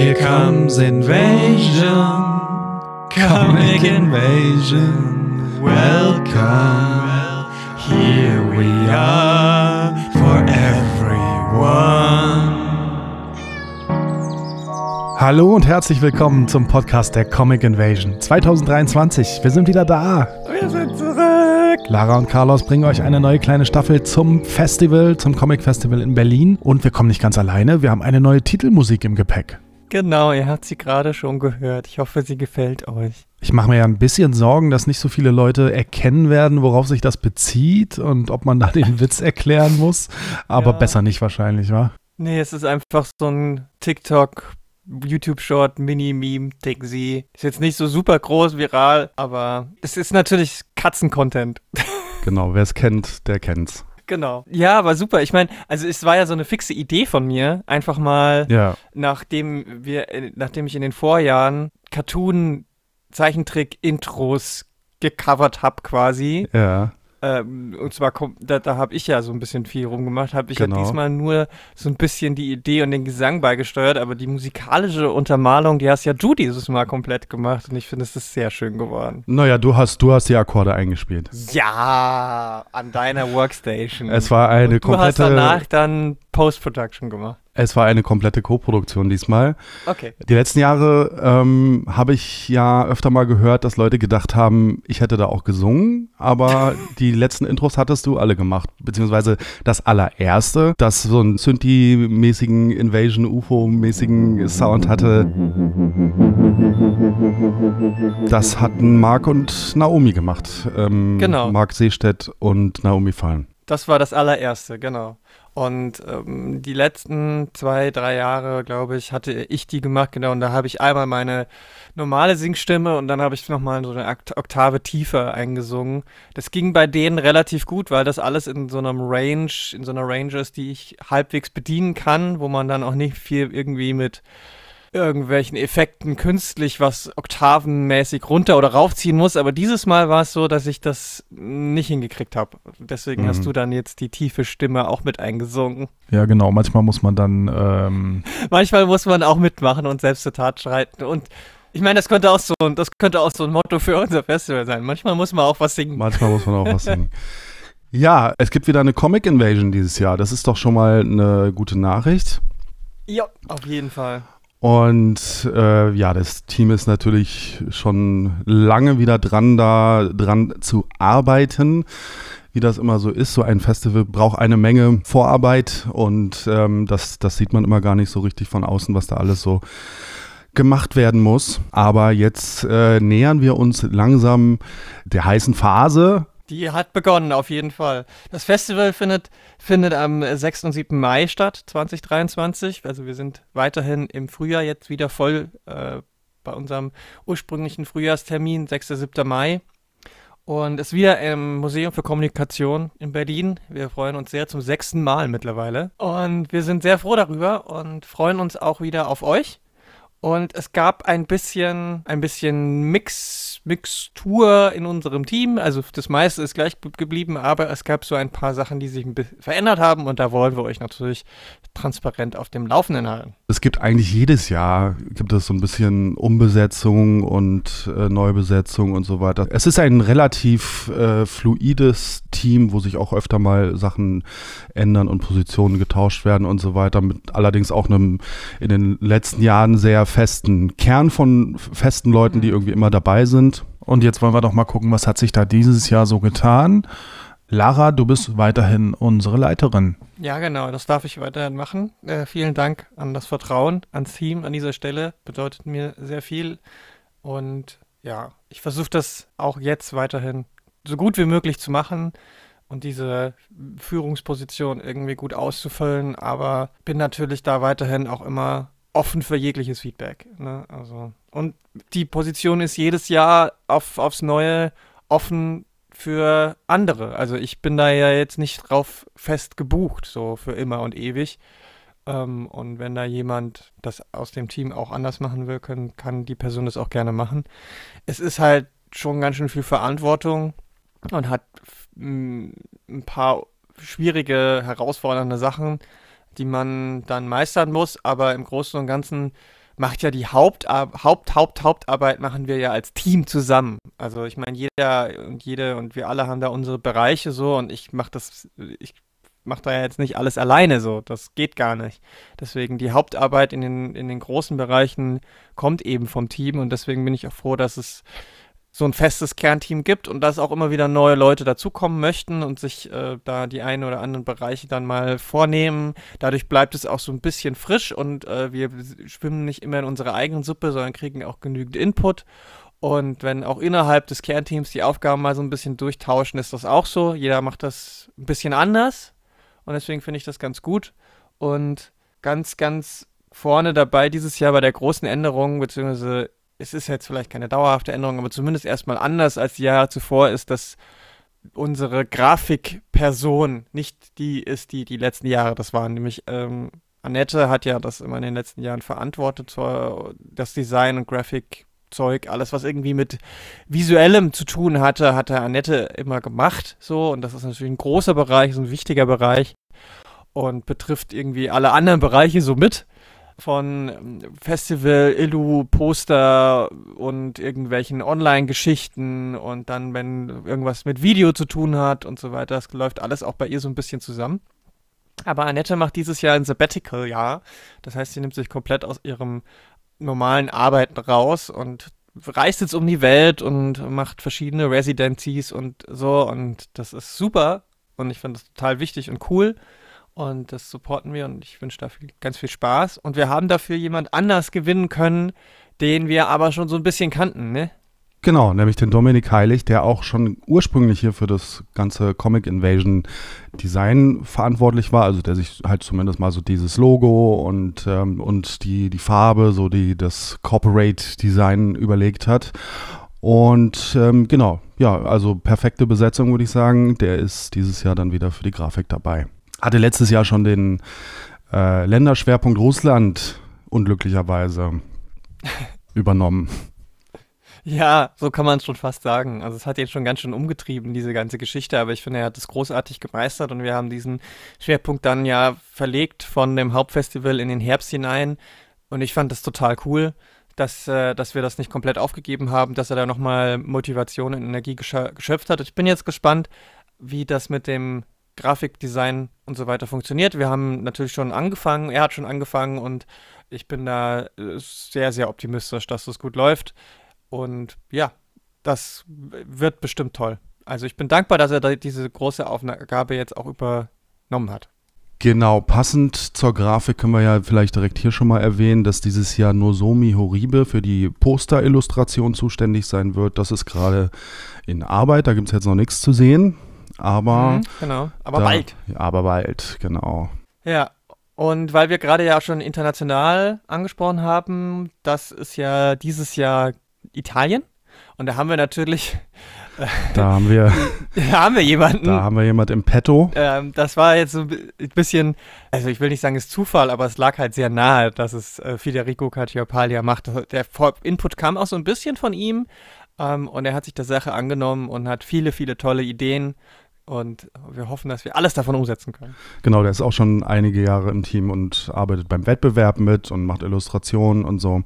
Here comes invasion, comic invasion. Welcome, here we are for everyone. Hallo und herzlich willkommen zum Podcast der Comic Invasion 2023. Wir sind wieder da. Wir sind zurück. Lara und Carlos bringen euch eine neue kleine Staffel zum Festival, zum Comic Festival in Berlin. Und wir kommen nicht ganz alleine, wir haben eine neue Titelmusik im Gepäck. Genau, ihr habt sie gerade schon gehört. Ich hoffe, sie gefällt euch. Ich mache mir ja ein bisschen Sorgen, dass nicht so viele Leute erkennen werden, worauf sich das bezieht und ob man da den Witz erklären muss. Aber Ja. besser nicht wahrscheinlich, wa? Nee, es ist einfach so ein TikTok, YouTube-Short, Mini-Meme-Ding. Sie ist jetzt nicht so super groß, viral, aber es ist natürlich Katzen-Content. Genau, wer es kennt, der kennt's. Genau. Ja, aber super. Ich meine, also es war ja so eine fixe Idee von mir, einfach mal Ja, nachdem wir, äh, nachdem ich in den Vorjahren Cartoon-Zeichentrick-Intros gecovert habe quasi. ja. Ähm, und zwar, da, da habe ich ja so ein bisschen viel rumgemacht, habe ich Genau. ja diesmal nur so ein bisschen die Idee und den Gesang beigesteuert, aber die musikalische Untermalung, die hast ja du dieses Mal komplett gemacht und ich finde, es ist sehr schön geworden. Naja, du hast, du hast die Akkorde eingespielt. Ja, an deiner Workstation. Es war eine und du hast komplette, danach dann Post-Production gemacht. es war eine komplette Co-Produktion diesmal. Okay. Die letzten Jahre ähm, habe ich ja öfter mal gehört, dass Leute gedacht haben, ich hätte da auch gesungen, aber die letzten Intros hattest du alle gemacht, beziehungsweise das allererste, das so einen Synthi-mäßigen, Invasion-UFO-mäßigen Sound hatte, das hatten Marc und Naomi gemacht. Ähm, Genau. Marc Seestedt und Naomi Fallen. Das war das allererste, genau. Und ähm, die letzten zwei, drei Jahre, glaube ich, hatte ich die gemacht, genau. Und da habe ich einmal meine normale Singstimme und dann habe ich nochmal so eine Oktave tiefer eingesungen. Das ging bei denen relativ gut, weil das alles in so einem Range, in so einer Range ist, die ich halbwegs bedienen kann, wo man dann auch nicht viel irgendwie mit irgendwelchen Effekten künstlich was oktavenmäßig runter oder raufziehen muss. Aber dieses Mal war es so, dass ich das nicht hingekriegt habe. Deswegen Mhm. hast du dann jetzt die tiefe Stimme auch mit eingesungen. Ja, genau. Manchmal muss man dann ähm, Manchmal muss man auch mitmachen und selbst zur Tat schreiten. Und ich meine, das könnte auch so, ein- das könnte auch so ein Motto für unser Festival sein. Manchmal muss man auch was singen. Manchmal muss man auch was singen. Ja, es gibt wieder eine Comic Invasion dieses Jahr. Das ist doch schon mal eine gute Nachricht. Ja, auf jeden Fall. Und äh, ja, das Team ist natürlich schon lange wieder dran, da dran zu arbeiten. Wie das immer so ist, so ein Festival braucht eine Menge Vorarbeit und ähm, das, das sieht man immer gar nicht so richtig von außen, was da alles so gemacht werden muss. Aber jetzt äh, nähern wir uns langsam der heißen Phase. Die hat begonnen, auf jeden Fall. Das Festival findet, findet am 6. und 7. Mai statt, 2023. Also wir sind weiterhin im Frühjahr jetzt wieder voll äh, bei unserem ursprünglichen Frühjahrstermin, 6. 7. Mai. Und es ist wieder im Museum für Kommunikation in Berlin. Wir freuen uns sehr zum sechsten Mal mittlerweile. Und wir sind sehr froh darüber und freuen uns auch wieder auf euch. Und es gab ein bisschen, ein bisschen Mix, Mixtur in unserem Team. Also das meiste ist gleich ge- geblieben, aber es gab so ein paar Sachen, die sich verändert haben und da wollen wir euch natürlich transparent auf dem Laufenden halten. Es gibt eigentlich jedes Jahr gibt es so ein bisschen Umbesetzung und äh, Neubesetzung und so weiter. Es ist ein relativ äh, fluides Team, wo sich auch öfter mal Sachen ändern und Positionen getauscht werden und so weiter. Mit allerdings auch einem in den letzten Jahren sehr festen Kern von festen Leuten, die irgendwie immer dabei sind. Und jetzt wollen wir doch mal gucken, was hat sich da dieses Jahr so getan. Lara, du bist weiterhin unsere Leiterin. Ja, genau, das darf ich weiterhin machen. Äh, vielen Dank an das Vertrauen, ans Team an dieser Stelle. Bedeutet mir sehr viel. Und ja, ich versuche das auch jetzt weiterhin so gut wie möglich zu machen und diese Führungsposition irgendwie gut auszufüllen, aber bin natürlich da weiterhin auch immer offen für jegliches Feedback. Ne? Also, und die Position ist jedes Jahr auf, aufs Neue offen für andere. Also ich bin da ja jetzt nicht drauf fest gebucht, so für immer und ewig. Ähm, und wenn da jemand das aus dem Team auch anders machen will, können, kann die Person das auch gerne machen. Es ist halt schon ganz schön viel Verantwortung und hat ein paar schwierige, herausfordernde Sachen, die man dann meistern muss. Aber im Großen und Ganzen macht ja die Hauptab Haupt, Haupt, Hauptarbeit machen wir ja als Team zusammen. Also ich meine, jeder und jede und wir alle haben da unsere Bereiche so und ich mache das, ich mache da ja jetzt nicht alles alleine so. Das geht gar nicht. Deswegen die Hauptarbeit in den, in den großen Bereichen kommt eben vom Team und deswegen bin ich auch froh, dass es so ein festes Kernteam gibt und dass auch immer wieder neue Leute dazukommen möchten und sich äh, da die einen oder anderen Bereiche dann mal vornehmen. Dadurch bleibt es auch so ein bisschen frisch und äh, wir schwimmen nicht immer in unserer eigenen Suppe, sondern kriegen auch genügend Input. Und wenn auch innerhalb des Kernteams die Aufgaben mal so ein bisschen durchtauschen, ist das auch so. Jeder macht das ein bisschen anders und deswegen finde ich das ganz gut. Und ganz, ganz vorne dabei dieses Jahr bei der großen Änderung, beziehungsweise es ist jetzt vielleicht keine dauerhafte Änderung, aber zumindest erstmal anders als die Jahre zuvor ist, dass unsere Grafikperson nicht die ist, die die letzten Jahre das waren. Nämlich ähm, Annette hat ja das immer in den letzten Jahren verantwortet, das Design und Grafikzeug, alles, was irgendwie mit visuellem zu tun hatte, hatte Annette immer gemacht. So, und das ist natürlich ein großer Bereich, so ein wichtiger Bereich und betrifft irgendwie alle anderen Bereiche so mit von ähm, Festival, Illu, Poster und irgendwelchen Online-Geschichten und dann, wenn irgendwas mit Video zu tun hat und so weiter, das läuft alles auch bei ihr so ein bisschen zusammen. Aber Annette macht dieses Jahr ein Sabbatical-Jahr. Das heißt, sie nimmt sich komplett aus ihrem normalen Arbeiten raus und reist jetzt um die Welt und macht verschiedene Residencies und so und das ist super und ich finde das total wichtig und cool. Und das supporten wir und ich wünsche dafür ganz viel Spaß. Und wir haben dafür jemand anders gewinnen können, den wir aber schon so ein bisschen kannten, ne? Genau, nämlich den Dominik Heilig, der auch schon ursprünglich hier für das ganze Comic Invasion Design verantwortlich war, also der sich halt zumindest mal so dieses Logo und, ähm, und die, die Farbe, so die das Corporate Design überlegt hat. Und ähm, genau, ja, also perfekte Besetzung würde ich sagen. Der ist dieses Jahr dann wieder für die Grafik dabei. Hatte letztes Jahr schon den äh, Länderschwerpunkt Russland unglücklicherweise übernommen. Ja, so kann man es schon fast sagen. Also es hat jetzt schon ganz schön umgetrieben, diese ganze Geschichte, aber ich finde, er hat es großartig gemeistert und wir haben diesen Schwerpunkt dann ja verlegt von dem Hauptfestival in den Herbst hinein und ich fand das total cool, dass, äh, dass wir das nicht komplett aufgegeben haben, dass er da nochmal Motivation und Energie geschöpft hat. Ich bin jetzt gespannt, wie das mit dem Grafikdesign und so weiter funktioniert. Wir haben natürlich schon angefangen, er hat schon angefangen und ich bin da äh, sehr, sehr optimistisch, dass das gut läuft. Und ja, das wird bestimmt toll. Also ich bin dankbar, dass er diese große Aufgabe jetzt auch übernommen hat. Genau, passend zur Grafik können wir ja vielleicht direkt hier schon mal erwähnen, dass dieses Jahr Nozomi Horibe für die Posterillustration zuständig sein wird. Das ist gerade in Arbeit, da gibt es jetzt noch nichts zu sehen aber. Mhm, genau, aber da, bald. Aber bald, genau. Ja, und weil wir gerade ja schon international angesprochen haben, das ist ja dieses Jahr Italien. Und da haben wir natürlich. Da haben wir. da haben wir jemanden. Da haben wir jemand im Petto. Ähm, das war jetzt so ein bisschen, also ich will nicht sagen, es ist Zufall, aber es lag halt sehr nahe, dass es äh, Federico Cacciapalia macht. Der Input kam auch so ein bisschen von ihm. Ähm, und er hat sich der Sache angenommen und hat viele, viele tolle Ideen und wir hoffen, dass wir alles davon umsetzen können. Genau, der ist auch schon einige Jahre im Team und arbeitet beim Wettbewerb mit und macht Illustrationen und so.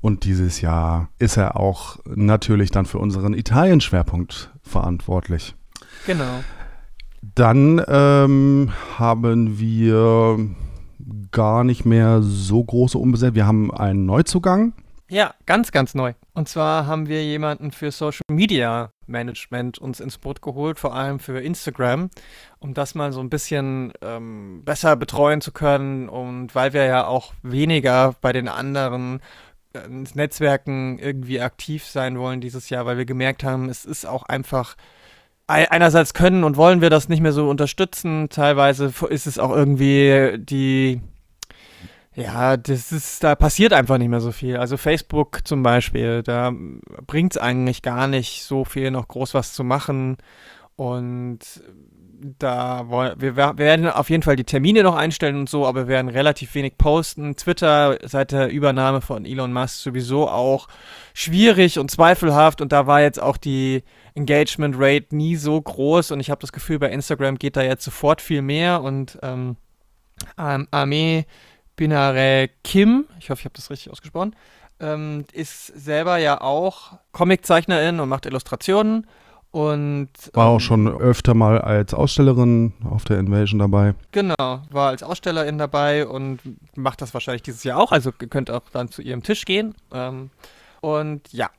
Und dieses Jahr ist er auch natürlich dann für unseren Italien-Schwerpunkt verantwortlich. Genau. Dann ähm, haben wir gar nicht mehr so große Umbesetzung. Wir haben einen Neuzugang. Ja, ganz, ganz neu. Und zwar haben wir jemanden für Social Media Management uns ins Boot geholt, vor allem für Instagram, um das mal so ein bisschen ähm, besser betreuen zu können. Und weil wir ja auch weniger bei den anderen äh, Netzwerken irgendwie aktiv sein wollen dieses Jahr, weil wir gemerkt haben, es ist auch einfach einerseits können und wollen wir das nicht mehr so unterstützen, teilweise ist es auch irgendwie die ja, das ist, da passiert einfach nicht mehr so viel. Also Facebook zum Beispiel, da bringt es eigentlich gar nicht so viel, noch groß was zu machen. Und da wollen wir, wir werden auf jeden Fall die Termine noch einstellen und so, aber wir werden relativ wenig posten. Twitter seit der Übernahme von Elon Musk sowieso auch schwierig und zweifelhaft und da war jetzt auch die Engagement Rate nie so groß und ich habe das Gefühl, bei Instagram geht da jetzt sofort viel mehr und ähm, Armee Binare Kim, ich hoffe, ich habe das richtig ausgesprochen, ähm, ist selber ja auch Comiczeichnerin und macht Illustrationen. Und, war auch ähm, schon öfter mal als Ausstellerin auf der Invasion dabei. Genau, war als Ausstellerin dabei und macht das wahrscheinlich dieses Jahr auch. Also ihr könnt auch dann zu ihrem Tisch gehen. Ähm, und ja,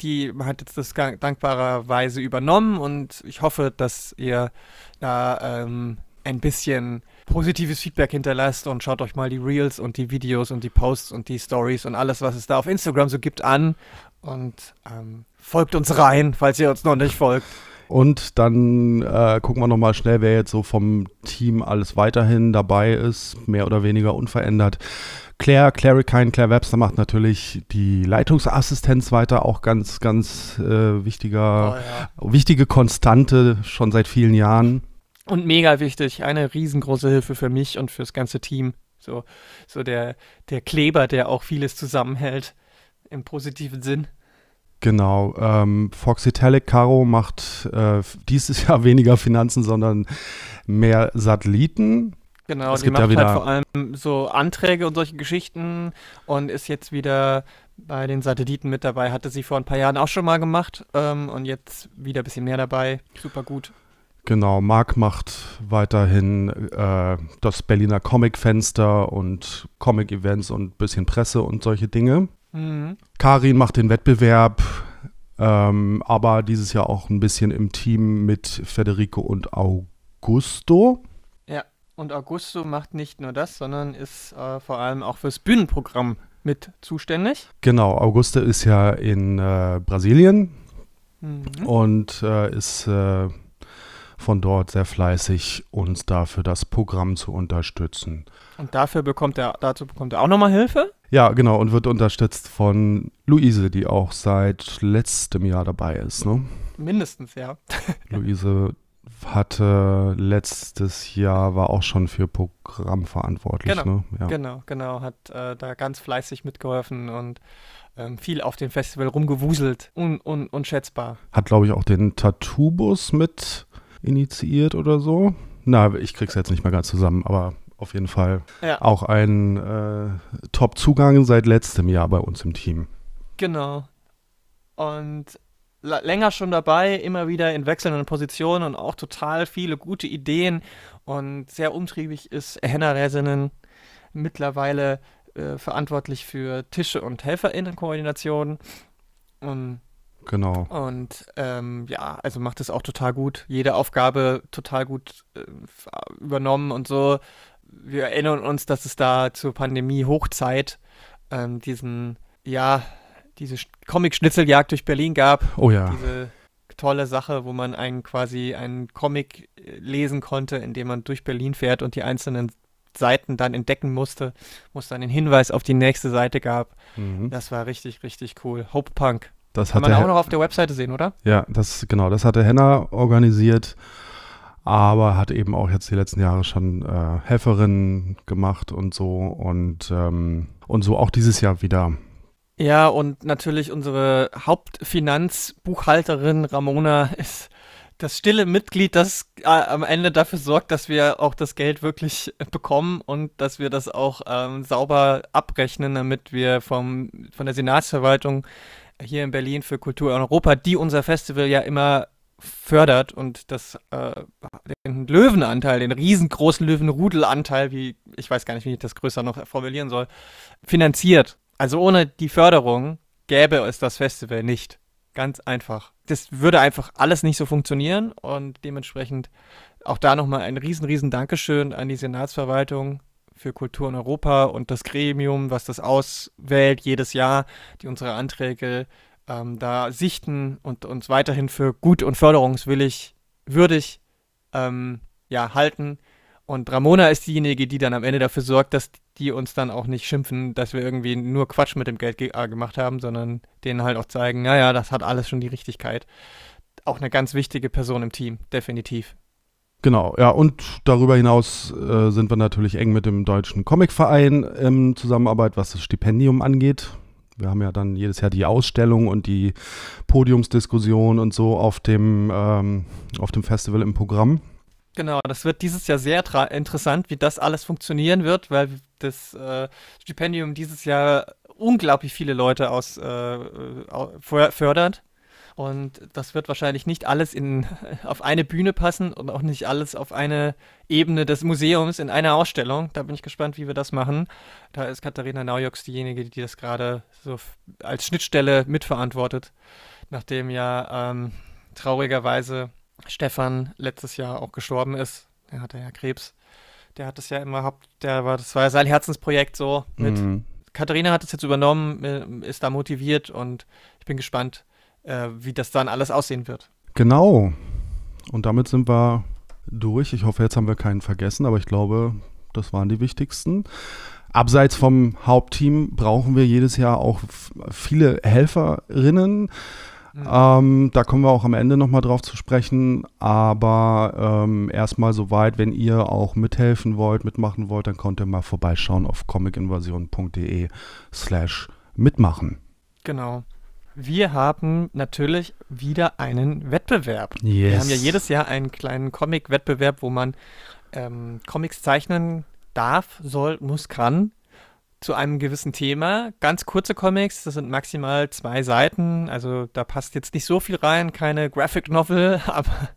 die hat jetzt das dankbarerweise übernommen und ich hoffe, dass ihr da ähm, ein bisschen positives Feedback hinterlasst und schaut euch mal die Reels und die Videos und die Posts und die Stories und alles, was es da auf Instagram so gibt, an und ähm, folgt uns rein, falls ihr uns noch nicht folgt. Und dann äh, gucken wir nochmal schnell, wer jetzt so vom Team alles weiterhin dabei ist, mehr oder weniger unverändert. Claire, Clary Kine, Claire Webster macht natürlich die Leitungsassistenz weiter, auch ganz, ganz äh, wichtiger, Oh ja. wichtige Konstante schon seit vielen Jahren. Und mega wichtig, eine riesengroße Hilfe für mich und fürs ganze Team. So, so der, der Kleber, der auch vieles zusammenhält, im positiven Sinn. Genau. Ähm, Foxy Telic Caro macht äh, dieses Jahr weniger Finanzen, sondern mehr Satelliten. Genau, Es die gibt macht ja wieder- halt vor allem so Anträge und solche Geschichten und ist jetzt wieder bei den Satelliten mit dabei. Hatte sie vor ein paar Jahren auch schon mal gemacht ähm, und jetzt wieder ein bisschen mehr dabei. Super gut. Genau, Marc macht weiterhin äh, das Berliner Comic-Fenster und Comic-Events und ein bisschen Presse und solche Dinge. Mhm. Karin macht den Wettbewerb, ähm, aber dieses Jahr auch ein bisschen im Team mit Federico und Augusto. Und Augusto macht nicht nur das, sondern ist äh, vor allem auch fürs Bühnenprogramm mit zuständig. Genau, Augusto ist ja in äh, Brasilien Mhm. und äh, ist äh, von dort sehr fleißig, uns dafür das Programm zu unterstützen. Und dafür bekommt er, dazu bekommt er auch nochmal Hilfe. Ja, genau, und wird unterstützt von Luise, die auch seit letztem Jahr dabei ist. Ne? Mindestens, ja. Luise hatte letztes Jahr, war auch schon für Programm verantwortlich. Genau, Ne? Ja. Genau, genau. Hat äh, da ganz fleißig mitgeholfen und ähm, viel auf dem Festival rumgewuselt. Un, un, unschätzbar. Hat, glaube ich, auch den Tattoo-Bus mit initiiert oder so. Na, ich krieg's jetzt nicht mehr ganz zusammen, aber auf jeden Fall Ja. auch ein äh, Top-Zugang seit letztem Jahr bei uns im Team. Genau. Und länger schon dabei, immer wieder in wechselnden Positionen und auch total viele gute Ideen und sehr umtriebig ist Henna Resenen mittlerweile äh, verantwortlich für Tische und HelferInnenkoordination. Und, Genau. und ähm, ja, also macht es auch total gut. Jede Aufgabe total gut äh, übernommen und so. Wir erinnern uns, dass es da zur Pandemie-Hochzeit ähm, diesen, ja, diese Sch- Comic-Schnitzeljagd durch Berlin gab. Oh ja. Diese tolle Sache, wo man einen quasi einen Comic äh, lesen konnte, indem man durch Berlin fährt und die einzelnen Seiten dann entdecken musste, wo es dann einen Hinweis auf die nächste Seite gab. Mhm. Das war richtig, richtig cool. Hope Punk. Das Kann hat man auch noch auf der Webseite sehen, oder? Ja, das genau, das hatte Henna organisiert, aber hat eben auch jetzt die letzten Jahre schon äh, Helferinnen gemacht und so und ähm, und so auch dieses Jahr wieder. Ja, und natürlich unsere Hauptfinanzbuchhalterin Ramona ist das stille Mitglied, das äh, am Ende dafür sorgt, dass wir auch das Geld wirklich bekommen und dass wir das auch ähm, sauber abrechnen, damit wir vom, von der Senatsverwaltung hier in Berlin für Kultur in Europa, die unser Festival ja immer fördert und das äh, den Löwenanteil, den riesengroßen Löwenrudelanteil, wie ich weiß gar nicht, wie ich das größer noch formulieren soll, finanziert. Also ohne die Förderung gäbe es das Festival nicht. Ganz einfach. Das würde einfach alles nicht so funktionieren und dementsprechend auch da nochmal ein riesen, riesen Dankeschön an die Senatsverwaltung für Kultur in Europa und das Gremium, was das auswählt jedes Jahr, die unsere Anträge ähm, da sichten und uns weiterhin für gut und förderungswillig, würdig ähm, ja, halten. Und Ramona ist diejenige, die dann am Ende dafür sorgt, dass die uns dann auch nicht schimpfen, dass wir irgendwie nur Quatsch mit dem Geld ge äh, gemacht haben, sondern denen halt auch zeigen, naja, das hat alles schon die Richtigkeit. Auch eine ganz wichtige Person im Team, definitiv. Genau, ja, und darüber hinaus äh, sind wir natürlich eng mit dem Deutschen Comicverein in Zusammenarbeit, was das Stipendium angeht. Wir haben ja dann jedes Jahr die Ausstellung und die Podiumsdiskussion und so auf dem, ähm, auf dem Festival im Programm. Genau, das wird dieses Jahr sehr interessant, wie das alles funktionieren wird, weil das äh, Stipendium dieses Jahr unglaublich viele Leute aus äh, fördert. Und das wird wahrscheinlich nicht alles in, auf eine Bühne passen und auch nicht alles auf eine Ebene des Museums in einer Ausstellung. Da bin ich gespannt, wie wir das machen. Da ist Katharina Naujoks diejenige, die das gerade so als Schnittstelle mitverantwortet, nachdem ja ähm, traurigerweise Stefan letztes Jahr auch gestorben ist. Er hatte ja Krebs. Der hat das ja immer der war, das war ja sein Herzensprojekt so mit. Mhm. Katharina hat es jetzt übernommen, äh, ist da motiviert und ich bin gespannt, äh, wie das dann alles aussehen wird. Genau. Und damit sind wir durch. Ich hoffe, jetzt haben wir keinen vergessen, aber ich glaube, das waren die wichtigsten. Abseits vom Hauptteam brauchen wir jedes Jahr auch viele Helferinnen. Mhm. Ähm, da kommen wir auch am Ende nochmal drauf zu sprechen. Aber ähm, erstmal soweit, wenn ihr auch mithelfen wollt, mitmachen wollt, dann könnt ihr mal vorbeischauen auf comicinvasion.de slash mitmachen. Genau. Wir haben natürlich wieder einen Wettbewerb. Yes. Wir haben ja jedes Jahr einen kleinen Comic-Wettbewerb, wo man ähm, Comics zeichnen darf, soll, muss, kann zu einem gewissen Thema. Ganz kurze Comics, das sind maximal zwei Seiten, also da passt jetzt nicht so viel rein, keine Graphic Novel, aber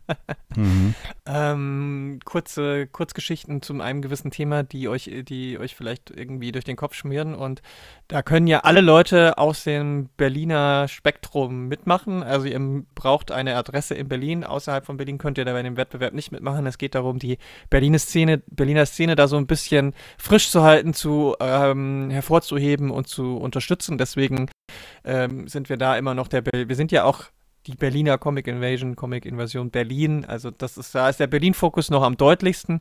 mhm. ähm, kurze Kurzgeschichten zu einem gewissen Thema, die euch, die euch vielleicht irgendwie durch den Kopf schmieren. Und da können ja alle Leute aus dem Berliner Spektrum mitmachen. Also ihr braucht eine Adresse in Berlin. Außerhalb von Berlin könnt ihr da bei dem Wettbewerb nicht mitmachen. Es geht darum, die Berliner Szene, Berliner Szene da so ein bisschen frisch zu halten, zu ähm, hervorzuheben und zu unterstützen. Deswegen ähm, sind wir da immer noch der, Be wir sind ja auch die Berliner Comic Invasion, Comic Invasion Berlin. Also das ist, da ist der Berlin-Fokus noch am deutlichsten.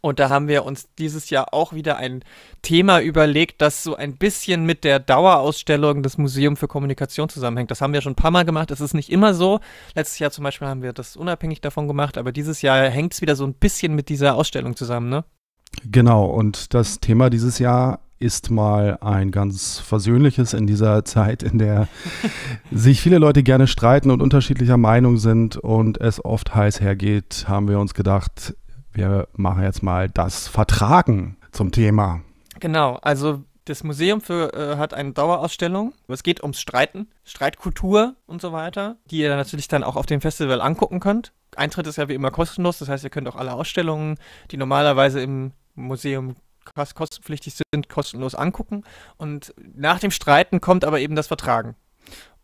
Und da haben wir uns dieses Jahr auch wieder ein Thema überlegt, das so ein bisschen mit der Dauerausstellung des Museums für Kommunikation zusammenhängt. Das haben wir schon ein paar Mal gemacht. Es ist nicht immer so. Letztes Jahr zum Beispiel haben wir das unabhängig davon gemacht, aber dieses Jahr hängt es wieder so ein bisschen mit dieser Ausstellung zusammen, ne? Genau, und das Thema dieses Jahr ist mal ein ganz versöhnliches in dieser Zeit, in der sich viele Leute gerne streiten und unterschiedlicher Meinung sind und es oft heiß hergeht, haben wir uns gedacht, wir machen jetzt mal das Vertragen zum Thema. Genau, also das Museum für, äh, hat eine Dauerausstellung. Es geht ums Streiten, Streitkultur und so weiter, die ihr natürlich dann auch auf dem Festival angucken könnt. Eintritt ist ja wie immer kostenlos, das heißt, ihr könnt auch alle Ausstellungen, die normalerweise im Museum kostenpflichtig sind, kostenlos angucken. Und nach dem Streiten kommt aber eben das Vertragen.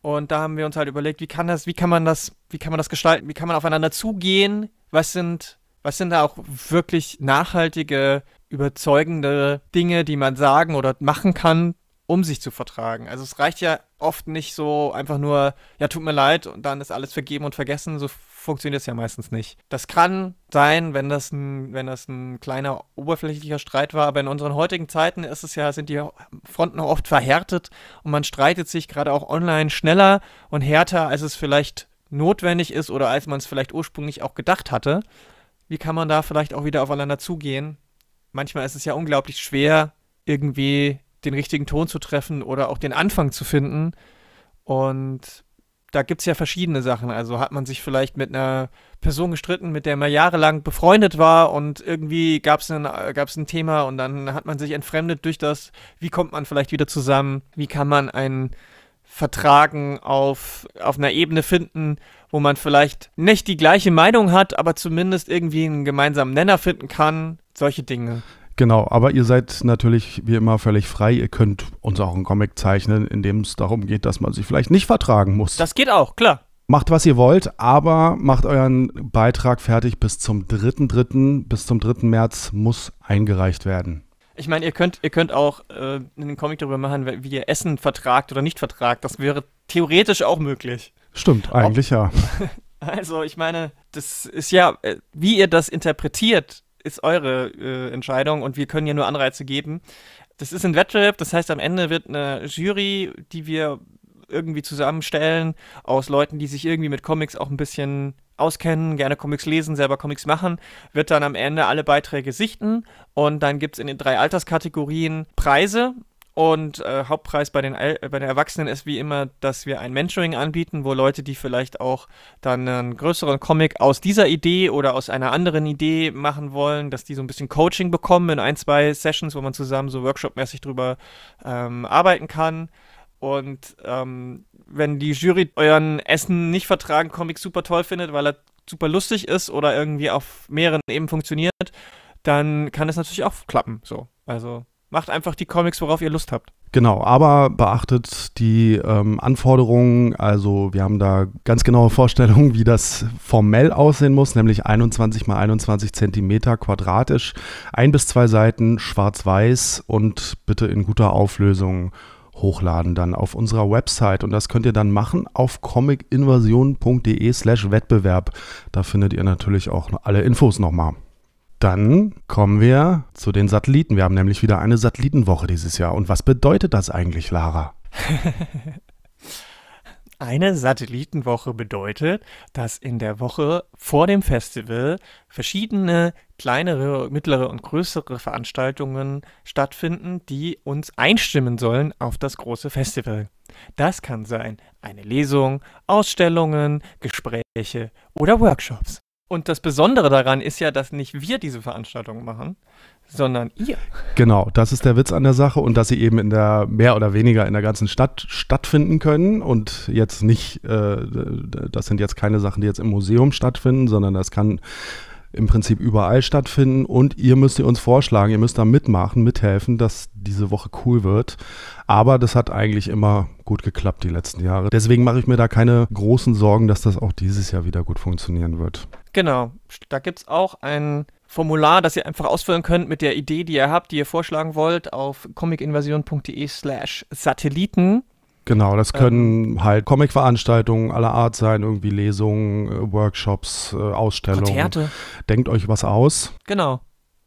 Und da haben wir uns halt überlegt, wie kann das, wie kann man das, wie kann man das gestalten, wie kann man aufeinander zugehen? Was sind, was sind da auch wirklich nachhaltige, überzeugende Dinge, die man sagen oder machen kann, um sich zu vertragen? Also es reicht ja oft nicht so einfach nur, ja, tut mir leid und dann ist alles vergeben und vergessen. So funktioniert es ja meistens nicht. Das kann sein, wenn das ein, wenn das ein kleiner oberflächlicher Streit war, aber in unseren heutigen Zeiten ist es ja, sind die Fronten oft verhärtet und man streitet sich gerade auch online schneller und härter, als es vielleicht notwendig ist oder als man es vielleicht ursprünglich auch gedacht hatte. Wie kann man da vielleicht auch wieder aufeinander zugehen? Manchmal ist es ja unglaublich schwer, irgendwie den richtigen Ton zu treffen oder auch den Anfang zu finden. Und da gibt es ja verschiedene Sachen. Also hat man sich vielleicht mit einer Person gestritten, mit der man jahrelang befreundet war und irgendwie gab es ein, ein Thema und dann hat man sich entfremdet durch das, wie kommt man vielleicht wieder zusammen, wie kann man einen Vertragen auf, auf einer Ebene finden, wo man vielleicht nicht die gleiche Meinung hat, aber zumindest irgendwie einen gemeinsamen Nenner finden kann. Solche Dinge. Genau, aber ihr seid natürlich wie immer völlig frei. Ihr könnt uns auch einen Comic zeichnen, in dem es darum geht, dass man sich vielleicht nicht vertragen muss. Das geht auch, klar. Macht, was ihr wollt, aber macht euren Beitrag fertig bis zum 3.3. Bis zum 3. März muss eingereicht werden. Ich meine, ihr könnt, ihr könnt auch äh, einen Comic darüber machen, wie ihr Essen vertragt oder nicht vertragt. Das wäre theoretisch auch möglich. Stimmt, eigentlich Ob, ja. Also, ich meine, das ist ja, äh, wie ihr das interpretiert, ist eure äh, Entscheidung und wir können ja nur Anreize geben. Das ist ein Wettbewerb, das heißt, am Ende wird eine Jury, die wir irgendwie zusammenstellen, aus Leuten, die sich irgendwie mit Comics auch ein bisschen auskennen, gerne Comics lesen, selber Comics machen, wird dann am Ende alle Beiträge sichten und dann gibt es in den drei Alterskategorien Preise Und äh, Hauptpreis bei den, äh, bei den Erwachsenen ist wie immer, dass wir ein Mentoring anbieten, wo Leute, die vielleicht auch dann einen größeren Comic aus dieser Idee oder aus einer anderen Idee machen wollen, dass die so ein bisschen Coaching bekommen in ein, zwei Sessions, wo man zusammen so workshopmäßig drüber ähm, arbeiten kann. Und ähm, wenn die Jury euren Essen nicht vertragen, Comic super toll findet, weil er super lustig ist oder irgendwie auf mehreren Ebenen funktioniert, dann kann es natürlich auch klappen. So, also Macht einfach die Comics, worauf ihr Lust habt. Genau, aber beachtet die ähm, Anforderungen. Also wir haben da ganz genaue Vorstellungen, wie das formell aussehen muss, nämlich 21 mal 21 Zentimeter quadratisch, ein bis zwei Seiten, schwarz-weiß und bitte in guter Auflösung hochladen dann auf unserer Website und das könnt ihr dann machen auf comicinvasion.de slash Wettbewerb. Da findet ihr natürlich auch alle Infos nochmal. Dann kommen wir zu den Satelliten. Wir haben nämlich wieder eine Satellitenwoche dieses Jahr. Und was bedeutet das eigentlich, Lara? Eine Satellitenwoche bedeutet, dass in der Woche vor dem Festival verschiedene kleinere, mittlere und größere Veranstaltungen stattfinden, die uns einstimmen sollen auf das große Festival. Das kann sein eine Lesung, Ausstellungen, Gespräche oder Workshops. Und das Besondere daran ist ja, dass nicht wir diese Veranstaltung machen, sondern ihr. Genau, das ist der Witz an der Sache und dass sie eben in der mehr oder weniger in der ganzen Stadt stattfinden können und jetzt nicht, äh, das sind jetzt keine Sachen, die jetzt im Museum stattfinden, sondern das kann im Prinzip überall stattfinden und ihr müsst ihr uns vorschlagen, ihr müsst da mitmachen, mithelfen, dass diese Woche cool wird. Aber das hat eigentlich immer gut geklappt die letzten Jahre. Deswegen mache ich mir da keine großen Sorgen, dass das auch dieses Jahr wieder gut funktionieren wird. Genau, da gibt es auch ein Formular, das ihr einfach ausfüllen könnt mit der Idee, die ihr habt, die ihr vorschlagen wollt, auf comicinvasion.de slash Satelliten. Genau, das können ähm, halt Comic-Veranstaltungen aller Art sein, irgendwie Lesungen, äh, Workshops, äh, Ausstellungen. Konzerte. Denkt euch was aus. Genau.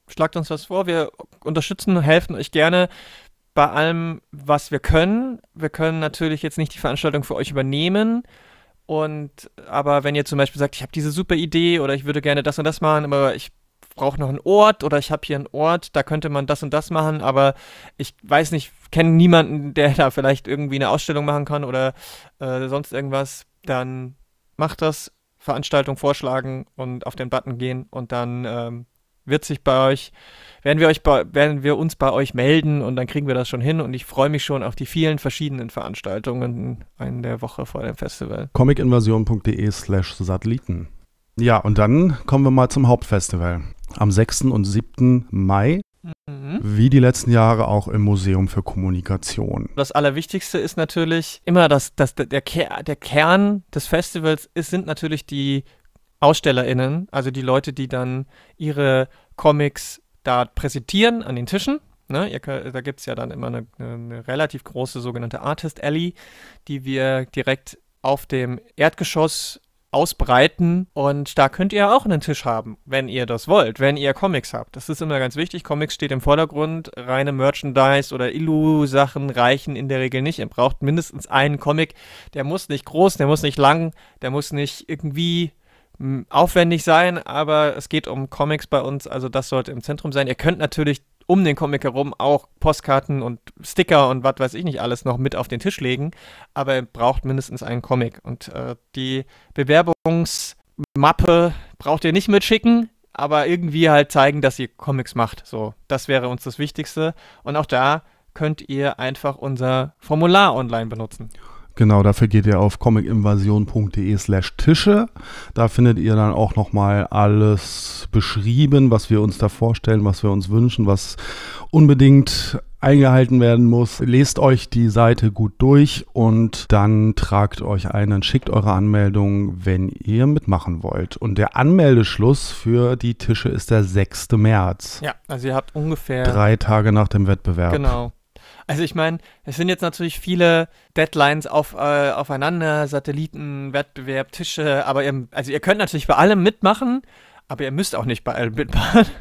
Schlagt uns was vor. Wir unterstützen, helfen euch gerne bei allem, was wir können. Wir können natürlich jetzt nicht die Veranstaltung für euch übernehmen. Und aber wenn ihr zum Beispiel sagt, ich habe diese super Idee oder ich würde gerne das und das machen, aber ich brauche noch einen Ort oder ich habe hier einen Ort, da könnte man das und das machen, aber ich weiß nicht, kenne niemanden, der da vielleicht irgendwie eine Ausstellung machen kann oder äh, sonst irgendwas, dann macht das, Veranstaltung vorschlagen und auf den Button gehen und dann ähm, wird sich bei euch, werden wir euch bei, werden wir uns bei euch melden und dann kriegen wir das schon hin und ich freue mich schon auf die vielen verschiedenen Veranstaltungen in der Woche vor dem Festival. comicinvasion.de slash Satelliten. Ja, und dann kommen wir mal zum Hauptfestival. Am 6. und 7. Mai Mhm. Wie die letzten Jahre auch im Museum für Kommunikation. Das Allerwichtigste ist natürlich immer, dass, dass der, der, der Kern des Festivals ist, sind natürlich die AusstellerInnen, also die Leute, die dann ihre Comics da präsentieren an den Tischen. Ne, ihr, da gibt es ja dann immer eine, eine, relativ große sogenannte Artist Alley, die wir direkt auf dem Erdgeschoss ausbreiten und da könnt ihr auch einen Tisch haben, wenn ihr das wollt, wenn ihr Comics habt. Das ist immer ganz wichtig. Comics steht im Vordergrund. Reine Merchandise oder Illu-Sachen reichen in der Regel nicht. Ihr braucht mindestens einen Comic. Der muss nicht groß, der muss nicht lang, der muss nicht irgendwie aufwendig sein, aber es geht um Comics bei uns, also das sollte im Zentrum sein. Ihr könnt natürlich um den Comic herum auch Postkarten und Sticker und was weiß ich nicht alles noch mit auf den Tisch legen, aber ihr braucht mindestens einen Comic und äh, die Bewerbungsmappe braucht ihr nicht mitschicken, aber irgendwie halt zeigen, dass ihr Comics macht. So, das wäre uns das Wichtigste und auch da könnt ihr einfach unser Formular online benutzen. Genau, dafür geht ihr auf comicinvasion.de slash Tische. Da findet ihr dann auch nochmal alles beschrieben, was wir uns da vorstellen, was wir uns wünschen, was unbedingt eingehalten werden muss. Lest euch die Seite gut durch und dann tragt euch ein, dann schickt eure Anmeldung, wenn ihr mitmachen wollt. Und der Anmeldeschluss für die Tische ist der 6. März. Ja, also ihr habt ungefähr drei Tage nach dem Wettbewerb. Genau. Also ich meine, es sind jetzt natürlich viele Deadlines auf, äh, aufeinander, Satelliten, Wettbewerb, Tische, aber ihr, also ihr könnt natürlich bei allem mitmachen, aber ihr müsst auch nicht bei allem mitmachen.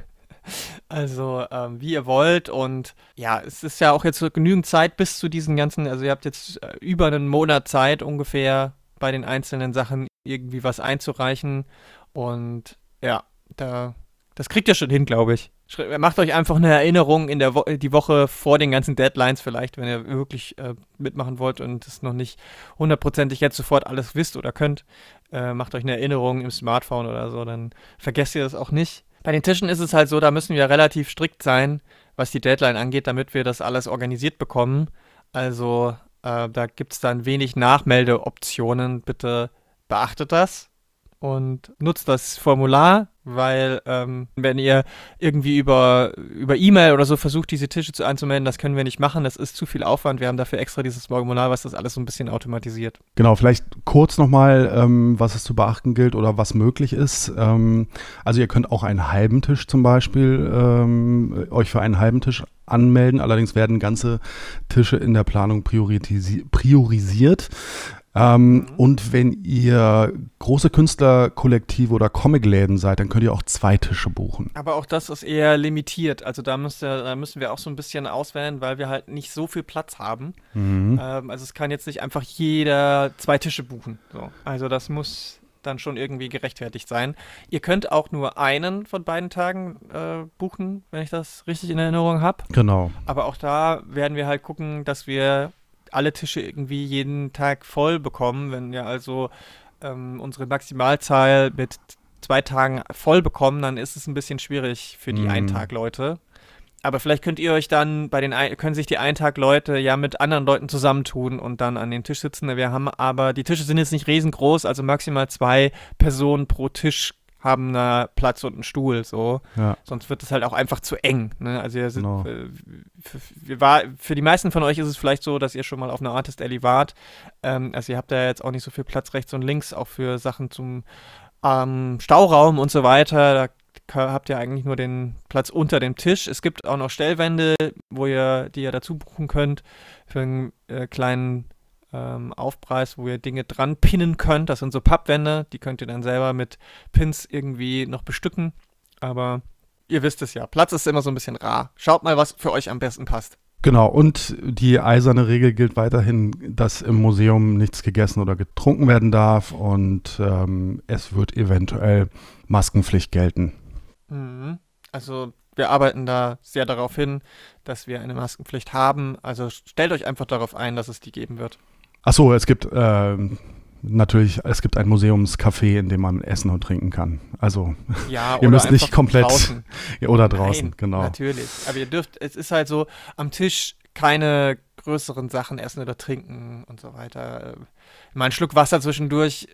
Also ähm, wie ihr wollt und ja, es ist ja auch jetzt genügend Zeit bis zu diesen ganzen, also ihr habt jetzt äh, über einen Monat Zeit ungefähr bei den einzelnen Sachen irgendwie was einzureichen und ja, da, das kriegt ihr schon hin, glaube ich. Macht euch einfach eine Erinnerung in der Wo die Woche vor den ganzen Deadlines vielleicht, wenn ihr wirklich äh, mitmachen wollt und es noch nicht hundertprozentig jetzt sofort alles wisst oder könnt. Äh, macht euch eine Erinnerung im Smartphone oder so, dann vergesst ihr das auch nicht. Bei den Tischen ist es halt so, da müssen wir relativ strikt sein, was die Deadline angeht, damit wir das alles organisiert bekommen. Also äh, da gibt es dann wenig Nachmeldeoptionen. Bitte beachtet das und nutzt das Formular, weil ähm, wenn ihr irgendwie über über E-Mail oder so versucht, diese Tische zu anzumelden, das können wir nicht machen. Das ist zu viel Aufwand. Wir haben dafür extra dieses Formular, was das alles so ein bisschen automatisiert. Genau, vielleicht kurz nochmal, ähm, was es zu beachten gilt oder was möglich ist. Ähm, also ihr könnt auch einen halben Tisch zum Beispiel ähm, euch für einen halben Tisch anmelden. Allerdings werden ganze Tische in der Planung priorisi priorisiert. Ähm, mhm. Und wenn ihr große Künstlerkollektive oder Comicläden seid, dann könnt ihr auch zwei Tische buchen. Aber auch das ist eher limitiert. Also da, müsste, da müssen wir auch so ein bisschen auswählen, weil wir halt nicht so viel Platz haben. Mhm. Ähm, also es kann jetzt nicht einfach jeder zwei Tische buchen. So. Also das muss dann schon irgendwie gerechtfertigt sein. Ihr könnt auch nur einen von beiden Tagen äh, buchen, wenn ich das richtig in Erinnerung habe. Genau. Aber auch da werden wir halt gucken, dass wir alle Tische irgendwie jeden Tag voll bekommen. Wenn wir also ähm, unsere Maximalzahl mit zwei Tagen voll bekommen, dann ist es ein bisschen schwierig für die mm. Eintag-Leute. Aber vielleicht könnt ihr euch dann bei den können sich die Eintag-Leute ja mit anderen Leuten zusammentun und dann an den Tisch sitzen. Wir haben aber die Tische sind jetzt nicht riesengroß, also maximal zwei Personen pro Tisch haben da Platz und einen Stuhl, so. Ja. Sonst wird es halt auch einfach zu eng. Ne? Also ihr sind, genau. äh, für, für, war, für die meisten von euch ist es vielleicht so, dass ihr schon mal auf einer Artist Alley wart. Ähm, also ihr habt da jetzt auch nicht so viel Platz rechts und links, auch für Sachen zum ähm, Stauraum und so weiter. Da habt ihr eigentlich nur den Platz unter dem Tisch. Es gibt auch noch Stellwände, wo ihr, die ihr dazu buchen könnt für einen äh, kleinen ähm, Aufpreis, wo ihr Dinge dran pinnen könnt. Das sind so Pappwände, die könnt ihr dann selber mit Pins irgendwie noch bestücken. Aber ihr wisst es ja, Platz ist immer so ein bisschen rar. Schaut mal, was für euch am besten passt. Genau, und die eiserne Regel gilt weiterhin, dass im Museum nichts gegessen oder getrunken werden darf und ähm, es wird eventuell Maskenpflicht gelten. Mhm. Also wir arbeiten da sehr darauf hin, dass wir eine Maskenpflicht haben. Also stellt euch einfach darauf ein, dass es die geben wird. Achso, es gibt äh, natürlich, es gibt ein Museumscafé, in dem man essen und trinken kann. Also ja, ihr müsst nicht komplett draußen. Oder draußen, Nein, genau. Natürlich. Aber ihr dürft, es ist halt so, am Tisch keine größeren Sachen essen oder trinken und so weiter. Mal ein Schluck Wasser zwischendurch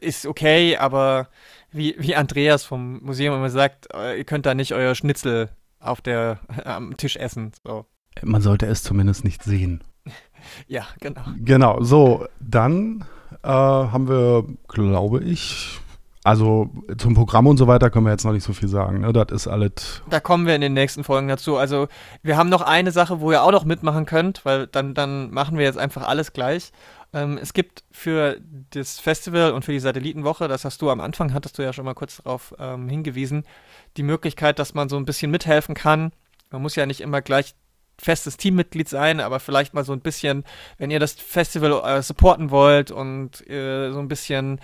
ist okay, aber wie, wie Andreas vom Museum immer sagt, äh, ihr könnt da nicht euer Schnitzel auf der, am Tisch essen. So. Man sollte es zumindest nicht sehen. Ja, genau. Genau, so, dann äh, haben wir, glaube ich, also zum Programm und so weiter können wir jetzt noch nicht so viel sagen. Ne? Das ist alles. Da kommen wir in den nächsten Folgen dazu. Also wir haben noch eine Sache, wo ihr auch noch mitmachen könnt, weil dann, dann machen wir jetzt einfach alles gleich. Ähm, es gibt für das Festival und für die Satellitenwoche, das hast du am Anfang, hattest du ja schon mal kurz darauf ähm, hingewiesen, die Möglichkeit, dass man so ein bisschen mithelfen kann. Man muss ja nicht immer gleich festes Teammitglied sein, aber vielleicht mal so ein bisschen, wenn ihr das Festival äh, supporten wollt und äh, so ein bisschen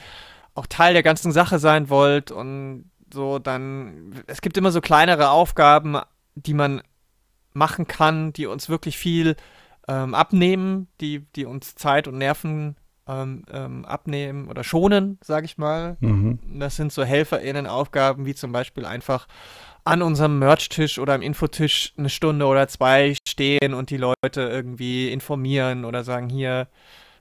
auch Teil der ganzen Sache sein wollt und so, dann es gibt immer so kleinere Aufgaben, die man machen kann, die uns wirklich viel ähm, abnehmen, die, die uns Zeit und Nerven ähm, ähm, abnehmen oder schonen, sage ich mal. Mhm. Das sind so HelferInnen-Aufgaben, wie zum Beispiel einfach an unserem Merch-Tisch oder am Infotisch eine Stunde oder zwei stehen und die Leute irgendwie informieren oder sagen, hier,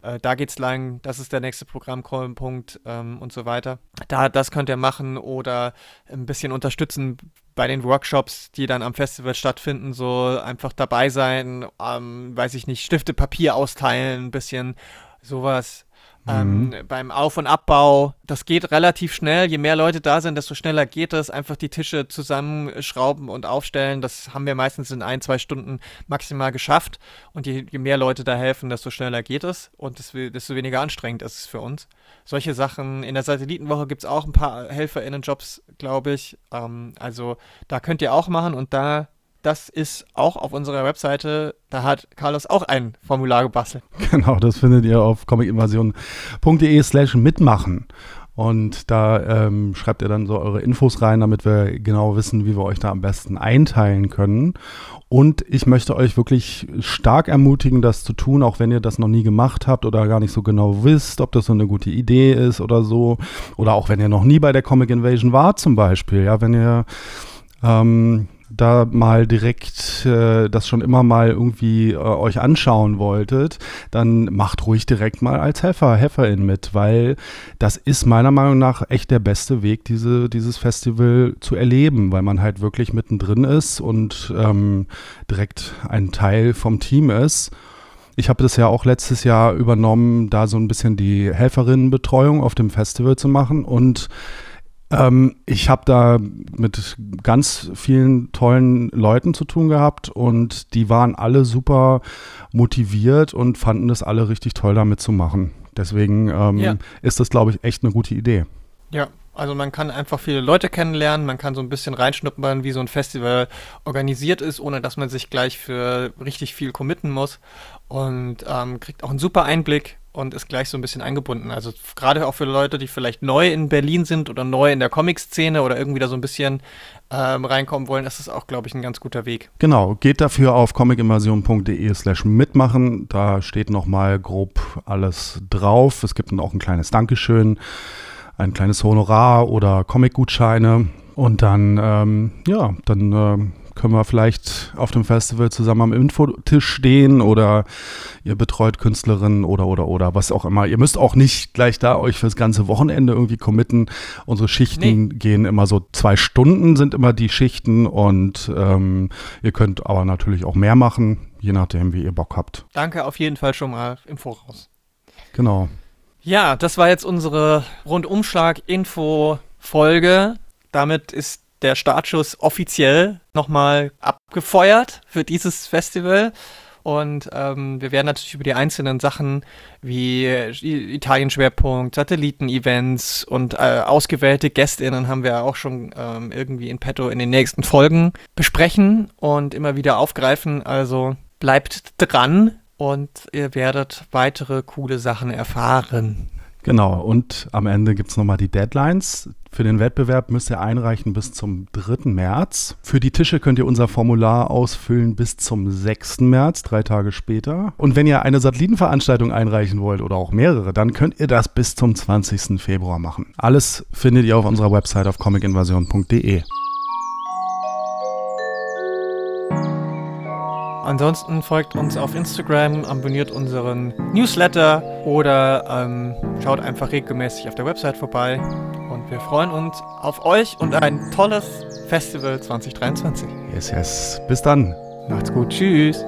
äh, da geht's lang, das ist der nächste Programmpunkt ähm, und so weiter. Da, das könnt ihr machen oder ein bisschen unterstützen bei den Workshops, die dann am Festival stattfinden, so einfach dabei sein, ähm, weiß ich nicht, Stifte, Papier austeilen, ein bisschen sowas. Ähm, mhm. beim Auf- und Abbau, das geht relativ schnell. Je mehr Leute da sind, desto schneller geht es. Einfach die Tische zusammenschrauben und aufstellen. Das haben wir meistens in ein, zwei Stunden maximal geschafft. Und je, je mehr Leute da helfen, desto schneller geht es. Und desto weniger anstrengend ist es für uns. Solche Sachen. In der Satellitenwoche gibt es auch ein paar HelferInnen-Jobs, glaube ich. Ähm, also da könnt ihr auch machen. Und da das ist auch auf unserer Webseite. Da hat Carlos auch ein Formular gebastelt. Genau, das findet ihr auf comicinvasion.de slash mitmachen. Und da ähm, schreibt ihr dann so eure Infos rein, damit wir genau wissen, wie wir euch da am besten einteilen können. Und ich möchte euch wirklich stark ermutigen, das zu tun, auch wenn ihr das noch nie gemacht habt oder gar nicht so genau wisst, ob das so eine gute Idee ist oder so. Oder auch wenn ihr noch nie bei der Comic Invasion wart zum Beispiel. Ja, wenn ihr ähm, da mal direkt äh, das schon immer mal irgendwie äh, euch anschauen wolltet, dann macht ruhig direkt mal als Helfer, Helferin mit, weil das ist meiner Meinung nach echt der beste Weg, diese, dieses Festival zu erleben, weil man halt wirklich mittendrin ist und ähm, direkt ein Teil vom Team ist. Ich habe das ja auch letztes Jahr übernommen, da so ein bisschen die Helferinnenbetreuung auf dem Festival zu machen und ähm, ich habe da mit ganz vielen tollen Leuten zu tun gehabt und die waren alle super motiviert und fanden das alle richtig toll damit zu machen. Deswegen ähm, ja. ist das, glaube ich, echt eine gute Idee. Ja, also man kann einfach viele Leute kennenlernen, man kann so ein bisschen reinschnuppern, wie so ein Festival organisiert ist, ohne dass man sich gleich für richtig viel committen muss und ähm, kriegt auch einen super Einblick und ist gleich so ein bisschen eingebunden. Also gerade auch für Leute, die vielleicht neu in Berlin sind oder neu in der Comic-Szene oder irgendwie da so ein bisschen ähm, reinkommen wollen, ist das auch, glaube ich, ein ganz guter Weg. Genau, geht dafür auf comicimmersion.de slash mitmachen. Da steht nochmal grob alles drauf. Es gibt dann auch ein kleines Dankeschön, ein kleines Honorar oder Comic-Gutscheine. Und dann, ähm, ja, dann ähm, können wir vielleicht auf dem Festival zusammen am Infotisch stehen oder ihr betreut Künstlerinnen oder oder oder was auch immer. Ihr müsst auch nicht gleich da euch fürs ganze Wochenende irgendwie committen. Unsere Schichten nee. gehen immer so zwei Stunden sind immer die Schichten und ähm, ihr könnt aber natürlich auch mehr machen, je nachdem, wie ihr Bock habt. Danke auf jeden Fall schon mal im Voraus. Genau. Ja, das war jetzt unsere Rundumschlag-Info-Folge. Damit ist der Startschuss offiziell nochmal abgefeuert für dieses Festival. Und ähm, wir werden natürlich über die einzelnen Sachen wie Italien-Schwerpunkt, Satelliten-Events und äh, ausgewählte GästInnen haben wir auch schon ähm, irgendwie in petto in den nächsten Folgen besprechen und immer wieder aufgreifen. Also bleibt dran und ihr werdet weitere coole Sachen erfahren. Genau, und am Ende gibt es nochmal die Deadlines. Für den Wettbewerb müsst ihr einreichen bis zum 3. März. Für die Tische könnt ihr unser Formular ausfüllen bis zum 6. März, drei Tage später. Und wenn ihr eine Satellitenveranstaltung einreichen wollt oder auch mehrere, dann könnt ihr das bis zum 20. Februar machen. Alles findet ihr auf unserer Website auf comicinvasion.de. Ansonsten folgt uns auf Instagram, abonniert unseren Newsletter oder ähm, schaut einfach regelmäßig auf der Website vorbei. Wir freuen uns auf euch und ein tolles Festival 2023. Yes, yes. Bis dann. Macht's gut. Tschüss.